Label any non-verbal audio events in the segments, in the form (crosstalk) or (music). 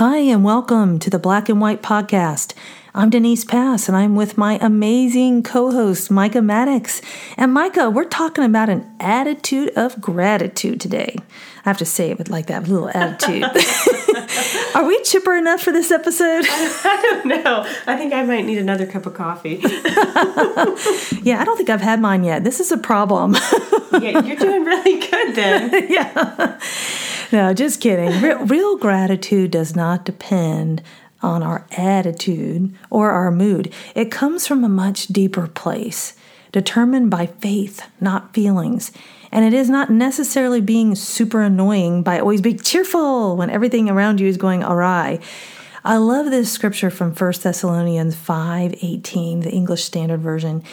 Hi, and welcome to the Black and White Podcast. I'm Denise Pass, and I'm with my amazing co host, Micah Maddox. And Micah, we're talking about an attitude of gratitude today. I have to say it with like that little attitude. (laughs) Are we chipper enough for this episode? (laughs) I don't know. I think I might need another cup of coffee. (laughs) yeah, I don't think I've had mine yet. This is a problem. yeah, you're doing really good then. yeah. (laughs) No, just kidding. Real, real gratitude does not depend on our attitude or our mood. It comes from a much deeper place, determined by faith, not feelings. And it is not necessarily being super annoying by always being cheerful when everything around you is going awry. I love this scripture from 1 Thessalonians 5:18, the English Standard Version.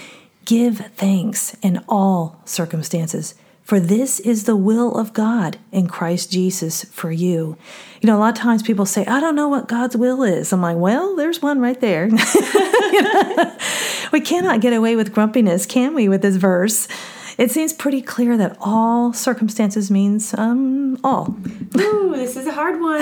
Give thanks in all circumstances for this is the will of God in Christ Jesus for you. You know, a lot of times people say, I don't know what God's will is. I'm like, well, there's one right there. (laughs) we cannot get away with grumpiness, can we, with this verse? It seems pretty clear that all circumstances means um, all. Ooh, this is a hard one.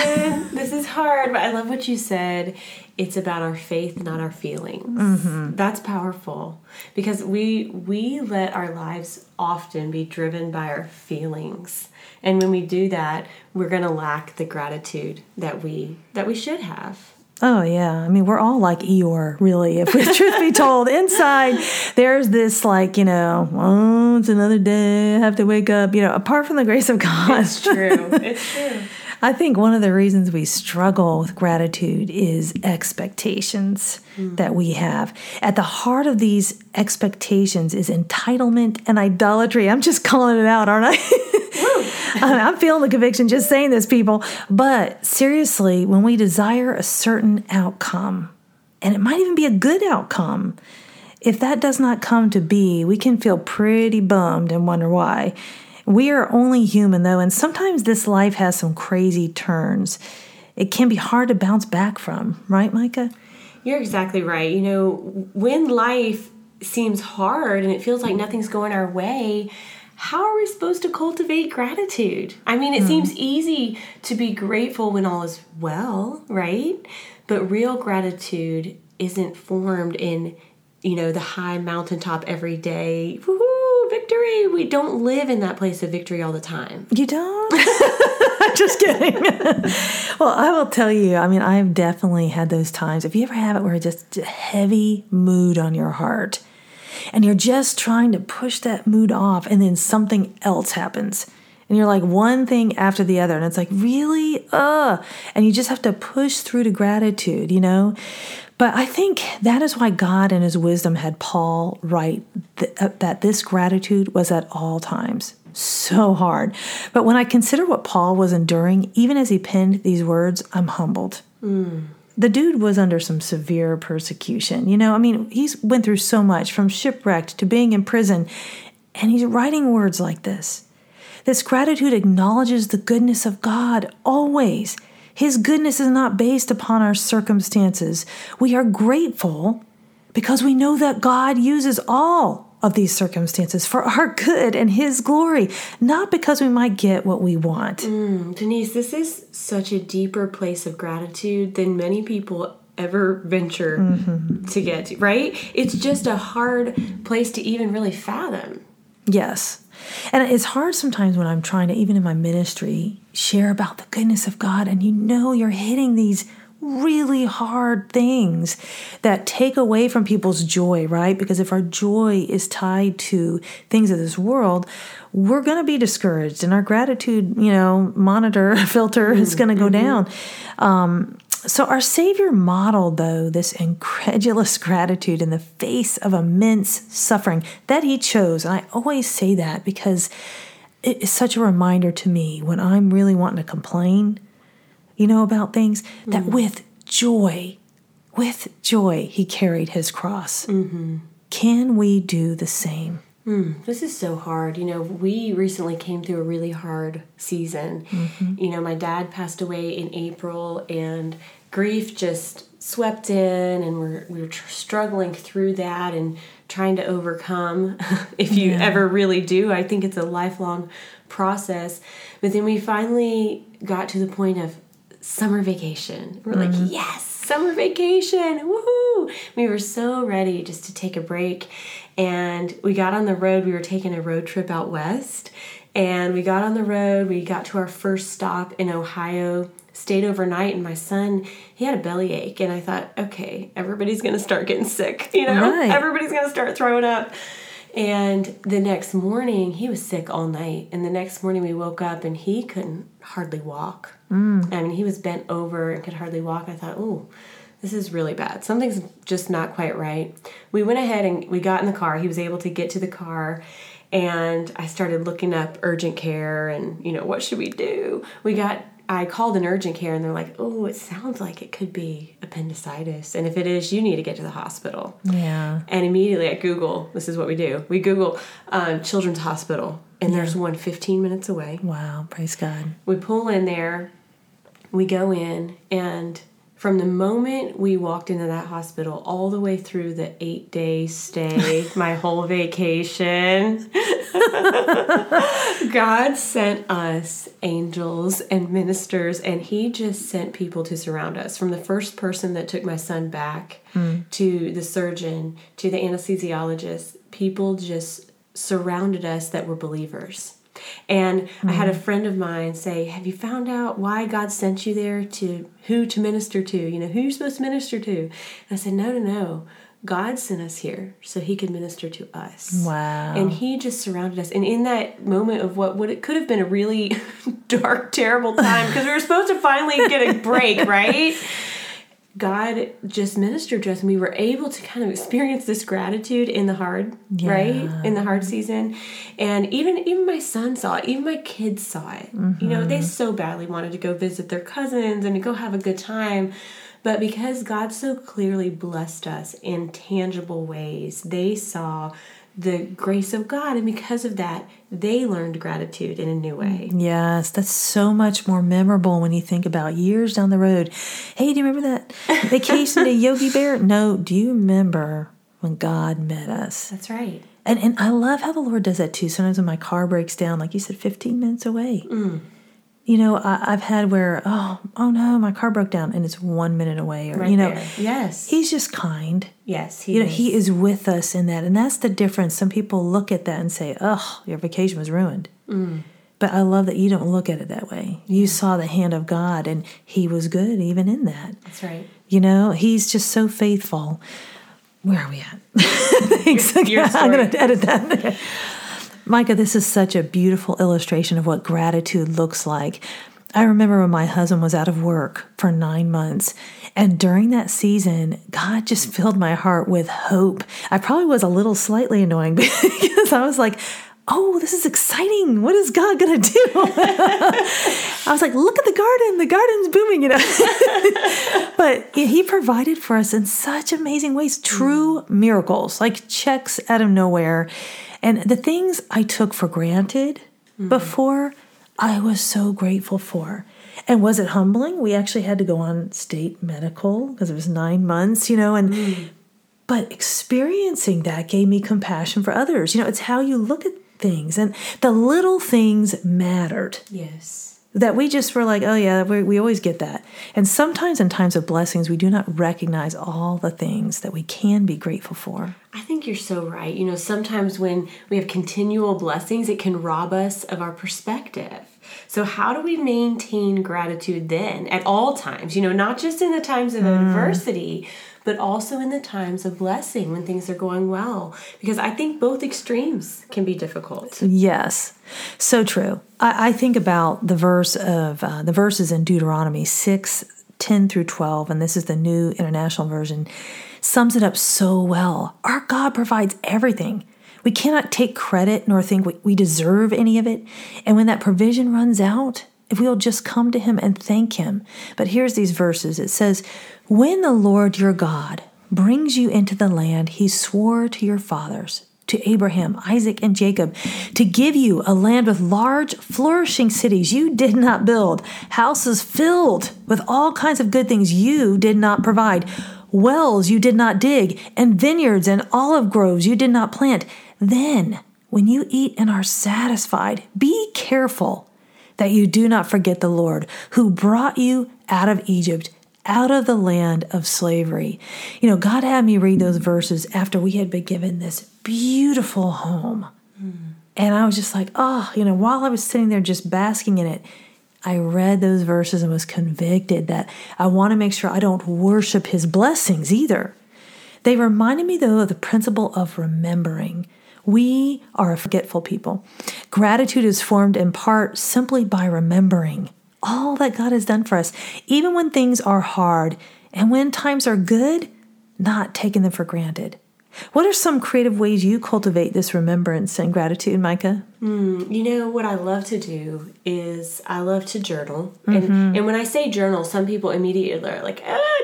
this is hard, but I love what you said. It's about our faith, not our feelings. Mm-hmm. That's powerful because we we let our lives often be driven by our feelings, and when we do that, we're going to lack the gratitude that we that we should have. Oh yeah, I mean we're all like Eeyore, really. If we (laughs) truth be told, inside there's this like you know, oh, it's another day. I have to wake up. You know, apart from the grace of God, it's true. (laughs) It's true. I think one of the reasons we struggle with gratitude is expectations mm. that we have. At the heart of these expectations is entitlement and idolatry. I'm just calling it out, aren't I? (laughs) I'm feeling the conviction just saying this, people. But seriously, when we desire a certain outcome, and it might even be a good outcome, if that does not come to be, we can feel pretty bummed and wonder why. We are only human, though, and sometimes this life has some crazy turns. It can be hard to bounce back from, right, Micah? You're exactly right. You know, when life seems hard and it feels like nothing's going our way, how are we supposed to cultivate gratitude? I mean, it mm. seems easy to be grateful when all is well, right? But real gratitude isn't formed in, you know, the high mountaintop every day. Woohoo, victory. We don't live in that place of victory all the time. You don't? (laughs) Just kidding. (laughs) well, I will tell you, I mean, I've definitely had those times. If you ever have it where it's just a heavy mood on your heart, and you're just trying to push that mood off, and then something else happens. And you're like one thing after the other, and it's like, really? Ugh. And you just have to push through to gratitude, you know? But I think that is why God, in His wisdom, had Paul write th- uh, that this gratitude was at all times. So hard. But when I consider what Paul was enduring, even as he penned these words, I'm humbled. Mm the dude was under some severe persecution. You know, I mean, he's went through so much from shipwrecked to being in prison, and he's writing words like this. This gratitude acknowledges the goodness of God always. His goodness is not based upon our circumstances. We are grateful because we know that God uses all of these circumstances for our good and His glory, not because we might get what we want. Mm, Denise, this is such a deeper place of gratitude than many people ever venture mm-hmm. to get to, right? It's just a hard place to even really fathom. Yes. And it's hard sometimes when I'm trying to, even in my ministry, share about the goodness of God, and you know you're hitting these really hard things that take away from people's joy, right? Because if our joy is tied to things of this world, we're going to be discouraged and our gratitude, you know, monitor (laughs) filter mm-hmm. is going to go mm-hmm. down. Um, so, our Savior modeled, though, this incredulous (laughs) gratitude in the face of immense suffering that He chose. And I always say that because it is such a reminder to me when I'm really wanting to complain you know, about things, mm-hmm. that with joy, with joy, he carried his cross. Mm-hmm. Can we do the same? Mm, this is so hard. You know, we recently came through a really hard season. Mm-hmm. You know, my dad passed away in April, and grief just swept in, and we're, we were tr- struggling through that and trying to overcome. (laughs) if you yeah. ever really do, I think it's a lifelong process. But then we finally got to the point of summer vacation. We're like, mm-hmm. yes, summer vacation. Woohoo! We were so ready just to take a break. And we got on the road. We were taking a road trip out west. And we got on the road. We got to our first stop in Ohio, stayed overnight, and my son, he had a bellyache. And I thought, okay, everybody's going to start getting sick. You know, Right. everybody's going to start throwing up. And the next morning, he was sick all night. And the next morning, we woke up and he couldn't hardly walk. Mm. I mean, he was bent over and could hardly walk. I thought, oh, this is really bad. Something's just not quite right. We went ahead and we got in the car. He was able to get to the car. And I started looking up urgent care and, you know, what should we do? We got I called an urgent care and they're like, "Oh, it sounds like it could be appendicitis, and if it is, you need to get to the hospital." Yeah. And immediately at Google, this is what we do: we Google um, Children's Hospital, and there's one 15 minutes away. Wow. Praise God. We pull in there, we go in, and from the moment we walked into that hospital all the way through the eight day stay, (laughs) my whole vacation, (laughs) God sent us angels and ministers, and He just sent people to surround us. From the first person that took my son back hmm. to the surgeon to the anesthesiologist, people just surrounded us that were believers. And I had a mm-hmm. friend of mine say, Have you found out why God sent you there to who to minister to? You know, who you're supposed to minister to? And I said, No, no, no. God sent us here so he could minister to us. Wow. And he just surrounded us. And in that moment of what, what it could have been a really (laughs) dark, terrible time, because we were supposed to finally get a break, right? (laughs) God just ministered to us, and we were able to kind of experience this gratitude in the hard, right, in the hard season, and even even my son saw it, even my kids saw it. You know, they mm-hmm. so badly wanted to go visit their cousins and to go have a good time, but because God so clearly blessed us in tangible ways, they saw the grace of God, and because of that, they learned gratitude in a new way. Yes, that's so much more memorable when you think about years down the road. Hey, do you remember that (laughs) vacation to Yogi Bear? No, do you remember when God met us? That's right. And and I love how the Lord does that too. Sometimes when my car breaks down, like you said, 15 minutes away. Mm. You know, I, I've had where, oh, oh no, my car broke down and it's one minute away. Or, Right you know, there. Yes. He's just kind. yes. He You know, is. he is with us in that. And that's the difference. Some people look at that and say, oh, your vacation was ruined. Mm. But I love that you don't look at it that way. You saw the hand of God and he was good even in that. That's right. You know, he's just so faithful. Where are we at? (laughs) Thanks. Your I'm going to edit that. (laughs) Micah, this is such a beautiful illustration of what gratitude looks like. I remember when my husband was out of work for nine months, and during that season, God just filled my heart with hope. I probably was a little slightly annoying (laughs) because I was like, oh, this is exciting. What is God going to do? (laughs) I was like, look at the garden. The garden's booming, you know. (laughs) but he provided for us in such amazing ways, true miracles, like checks out of nowhere. And the things I took for granted mm-hmm. before, I was so grateful for. And was it humbling? We actually had to go on state medical because it was nine months, you know, and mm. but experiencing that gave me compassion for others. You know, it's how you look at things, and the little things mattered Yes. That we just were like, oh yeah, we, we always get that. And sometimes in times of blessings, we do not recognize all the things that we can be grateful for. I think you're so right. You know, sometimes when we have continual blessings, it can rob us of our perspective. So, how do we maintain gratitude then at all times? You know, not just in the times of mm. adversity, but also in the times of blessing when things are going well. Because I think both extremes can be difficult. Yes, so true. I, I think about the verse of uh, the verses in Deuteronomy 6 10 through 12, and this is the New International Version, sums it up so well. Our God provides everything. We cannot take credit nor think we, we deserve any of it. And when that provision runs out, if we will just come to Him and thank Him. But here's these verses it says, When the Lord your God brings you into the land He swore to your fathers, to Abraham, Isaac, and Jacob, to give you a land with large, flourishing cities you did not build, houses filled with all kinds of good things you did not provide, wells you did not dig, and vineyards and olive groves you did not plant. Then, when you eat and are satisfied, be careful that you do not forget the Lord who brought you out of Egypt, out of the land of slavery. You know, God had me read those verses after we had been given this beautiful home. And I was just like, oh, you know, while I was sitting there just basking in it, I read those verses and was convicted that I want to make sure I don't worship his blessings either. They reminded me, though, of the principle of remembering. We are a forgetful people. Gratitude is formed in part simply by remembering all that God has done for us, even when things are hard and when times are good, not taking them for granted. What are some creative ways you cultivate this remembrance and gratitude, Micah? Mm, you know what I love to do is I love to journal, mm-hmm. and and when I say journal, some people immediately are like, "Oh no, I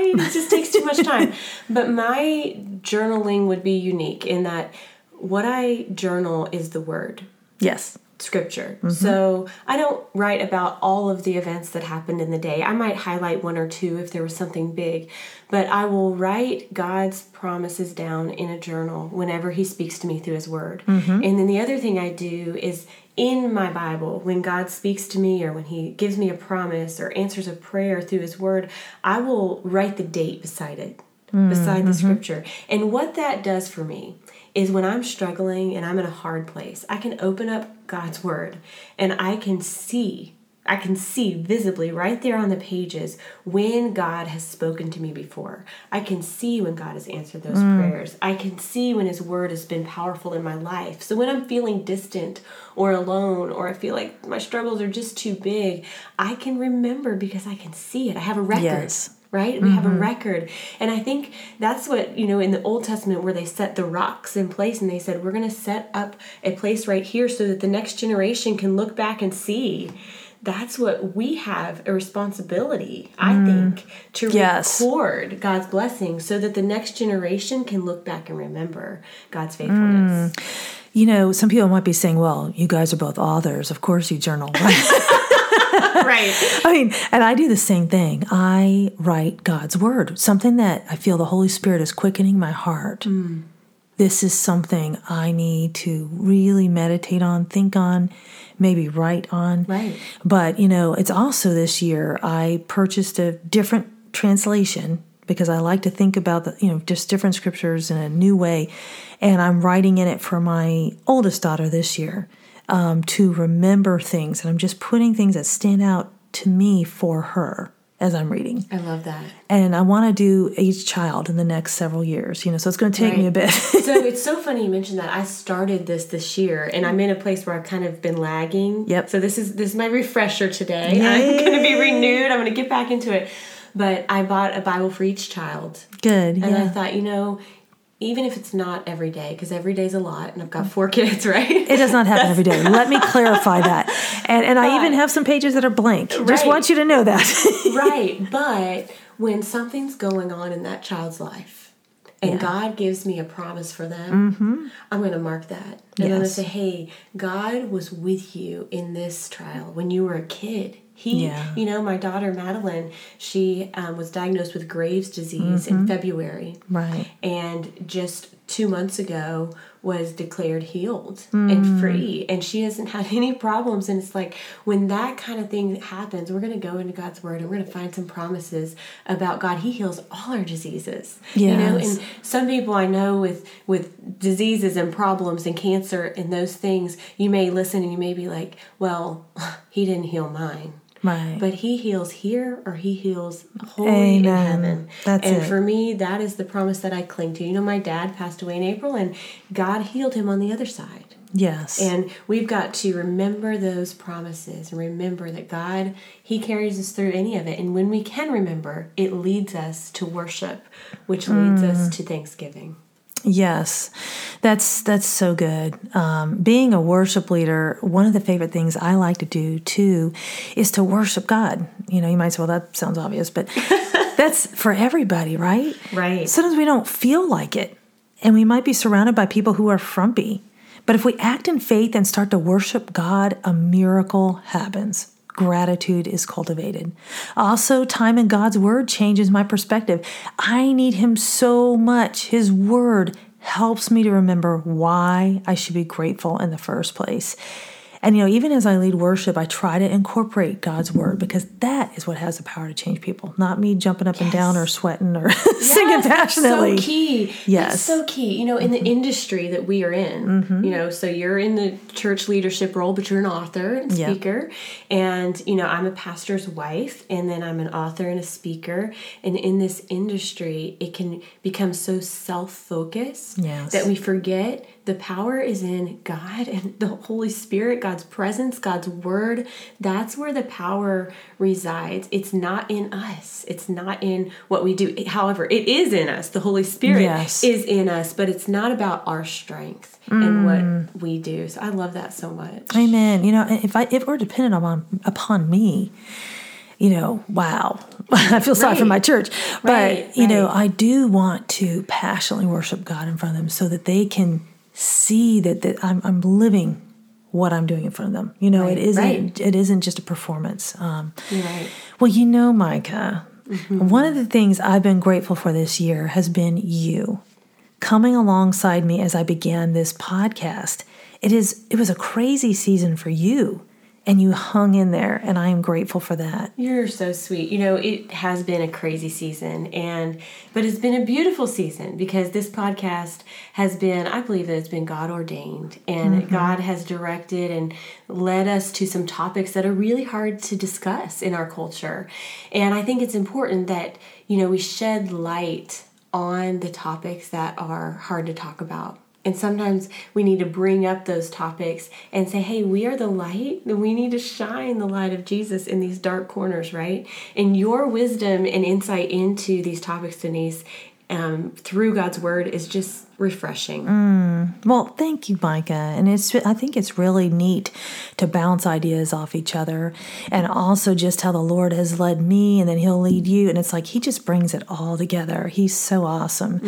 don't want to write. It just takes too much time." (laughs) But my journaling would be unique in that what I journal is the word. Yes scripture. Mm-hmm. So I don't write about all of the events that happened in the day. I might highlight one or two if there was something big, but I will write God's promises down in a journal whenever He speaks to me through His Word. Mm-hmm. And then the other thing I do is in my Bible, when God speaks to me or when He gives me a promise or answers a prayer through His Word, I will write the date beside it. Mm-hmm. Beside the scripture. And what that does for me is when I'm struggling and I'm in a hard place, I can open up God's Word and I can see, I can see visibly right there on the pages when God has spoken to me before. I can see when God has answered those mm. prayers. I can see when His Word has been powerful in my life. So when I'm feeling distant or alone or I feel like my struggles are just too big, I can remember because I can see it. I have a record. Yes right? We mm-hmm. have a mm-hmm. record. And I think that's what, you know, in the Old Testament where they set the rocks in place and they said, we're going to set up a place right here so that the next generation can look back and see. That's what we have a responsibility, I mm. think, to yes. record God's blessings so that the next generation can look back and remember God's faithfulness. Mm. You know, some people might be saying, well, you guys are both authors. Of course you journal, (laughs) right? I mean, and I do the same thing. I write God's word, something that I feel the Holy Spirit is quickening my heart. Mm. This is something I need to really meditate on, think on, maybe write on. Right. But, you know, it's also this year I purchased a different translation because I like to think about the, you know, just different scriptures in a new way. And I'm writing in it for my oldest daughter this year um, to remember things. And I'm just putting things that stand out to me for her as I'm reading. I love that. And I want to do each child in the next several years, you know, so it's going to take right. me a bit. (laughs) so it's so (laughs) funny you mentioned that. I started this this year and I'm in a place where I've kind of been lagging. Yep. So this is this is my refresher today. (laughs) Yay. I'm going to be renewed. I'm going to get back into it. But I bought a Bible for each child. Good. And yeah. I thought, you know, even if it's not every day, because every day's a lot, and I've got four (laughs) kids, right? It does not happen every day. Let me clarify (laughs) that. And and I even have some pages that are blank. Right. Just want you to know that. (laughs) right. But when something's going on in that child's life, and yeah. God gives me a promise for them, mm-hmm. I'm going to mark that. And yes. I'm going to say, hey, God was with you in this trial when you were a kid. He, yeah. you know, my daughter Madeline, she um, was diagnosed with Graves' disease mm-hmm. in February. Right. And just two months ago was declared healed mm. and free. And she hasn't had (laughs) any problems. And it's like when that kind of thing happens, we're going to go into God's word and we're going to find some promises about God. He heals all our diseases. Yes. You know, and some people I know with with diseases and problems and cancer and those things, you may listen and you may be like, well, (laughs) he didn't heal mine Right. But he heals here or he heals wholly in heaven. That's and it. for me, that is the promise that I cling to. You know, my dad passed away in April and God healed him on the other side. Yes. And we've got to remember those promises and remember that God, He carries us through any of it. And when we can remember, it leads us to worship, which leads mm. us to thanksgiving. Yes, that's that's so good. Um, being a worship leader, one of the favorite things I like to do too is to worship God. You know, you might say, "Well, that sounds obvious," but (laughs) that's for everybody, right? Right. Sometimes we don't feel like it, and we might be surrounded by people who are frumpy. But if we act in faith and start to worship God, a miracle happens gratitude is cultivated. Also, time in God's Word changes my perspective. I need Him so much. His Word helps me to remember why I should be grateful in the first place. And you know, even as I lead worship, I try to incorporate God's word because that is what has the power to change people. Not me jumping up and down or sweating or singing (laughs) Yes, that's passionately. So key. Yes. That's so key. You know, in the mm-hmm. industry that we are in, mm-hmm. you know, so you're in the church leadership role, but you're an author and speaker. And, you know, I'm a pastor's wife, and then I'm an author and a speaker. And in this industry, it can become so self focused Yes. that we forget the power is in God and the Holy Spirit, God's presence, God's word. That's where the power resides. It's not in us, it's not in what we do. However, it is in us. The Holy Spirit Yes. is in us, but it's not about our strength and what mm. we do. So I love that so much. Amen. You know, if I if were dependent upon upon me, you know, wow, (laughs) I feel sorry for my church. But Right, you know. I do want to passionately worship God in front of them, so that they can see that that I'm I'm living what I'm doing in front of them. You know, Right, it isn't right. it isn't just a performance. Um, right. well, you know, Micah, Mm-hmm. one of the things I've been grateful for this year has been you coming alongside me as I began this podcast. It is it was a crazy season for you and you hung in there and I am grateful for that. You're so sweet. You know, it has been a crazy season and but it's been a beautiful season because this podcast has been I believe that it's been God ordained and mm-hmm. God has directed and led us to some topics that are really hard to discuss in our culture. And I think it's important that, you know, we shed light on the topics that are hard to talk about. And sometimes we need to bring up those topics and say, hey, we are the light, we need to shine the light of Jesus in these dark corners, right? And your wisdom and insight into these topics, Denise, um, through God's word is just refreshing. Well, thank you, Micah. And it's I think it's really neat to bounce ideas off each other and also just how the Lord has led me and then he'll lead you and it's like he just brings it all together. He's so awesome.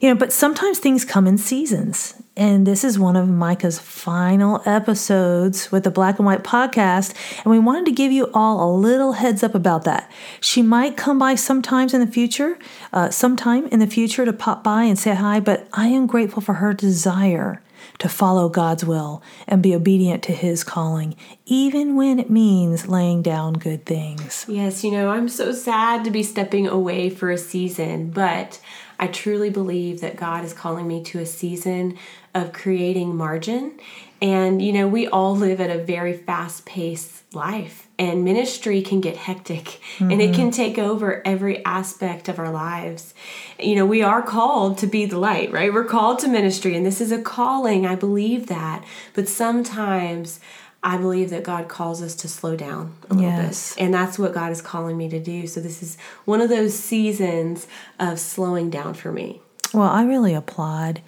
You know, but sometimes things come in seasons. And this is one of Micah's final episodes with the Black and White podcast. And we wanted to give you all a little heads up about that. She might come by sometimes in the future, uh, sometime in the future to pop by and say hi, but I am grateful for her desire to follow God's will and be obedient to his calling, even when it means laying down good things. Yes, you know, I'm so sad to be stepping away for a season, but I truly believe that God is calling me to a season of creating margin. And, you know, we all live at a very fast paced life, and ministry can get hectic and it can mm-hmm. take over every aspect of our lives. You know, we are called to be the light, right? We're called to ministry, and this is a calling. I believe that. But sometimes, I believe that God calls us to slow down a little Yes. bit. And that's what God is calling me to do. So this is one of those seasons of slowing down for me. Well, I really applaud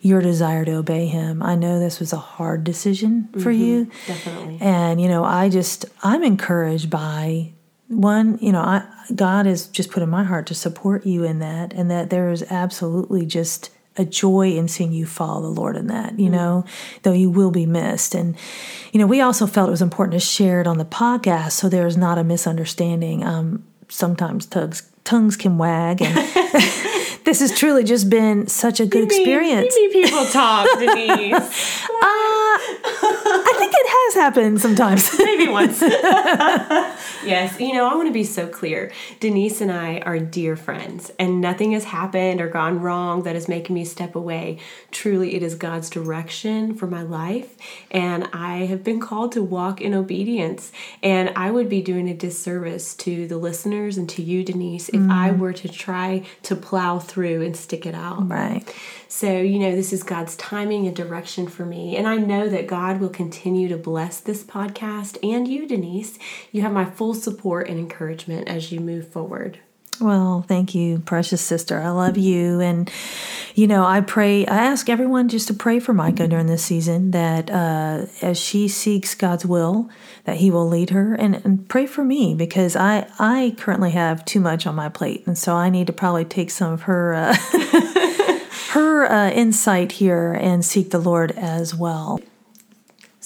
your desire to obey him. I know this was a hard decision for mm-hmm. you. Definitely. And, you know, I just, I'm encouraged by one, you know, I, God has just put in my heart to support you in that, and that there is absolutely just a joy in seeing you follow the Lord in that, you know, though you will be missed. And, you know, we also felt it was important to share it on the podcast so there's not a misunderstanding. Um, sometimes tongues, tongues can wag, and (laughs) this has truly just been such a good experience. You mean people talk, (laughs) Denise. I think it has happened sometimes. (laughs) Maybe once. (laughs) yes, you know, I want to be so clear. Denise and I are dear friends, and nothing has happened or gone wrong that is making me step away. Truly, it is God's direction for my life, and I have been called to walk in obedience. And I would be doing a disservice to the listeners and to you, Denise, if I mm. were to try to plow through and stick it out. right. So, you know, this is God's timing and direction for me. And I know that God will continue to bless this podcast and you, Denise. You have my full support and encouragement as you move forward. Well, thank you, precious sister. I love you. And, you know, I pray, I ask everyone just to pray for Micah during this season that uh, as she seeks God's will, that He will lead her and, and pray for me because I, I currently have too much on my plate. And so I need to probably take some of her. Uh, (laughs) Her uh, insight here and seek the Lord as well.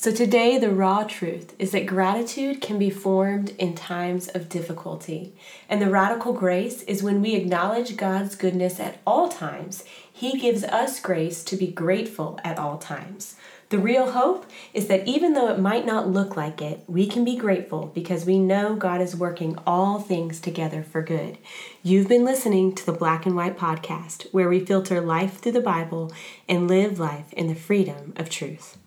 So, today, the raw truth is that gratitude can be formed in times of difficulty. And the radical grace is when we acknowledge God's goodness at all times, He gives us grace to be grateful at all times. The real hope is that even though it might not look like it, we can be grateful because we know God is working all things together for good. You've been listening to the Black and White Podcast, where we filter life through the Bible and live life in the freedom of truth.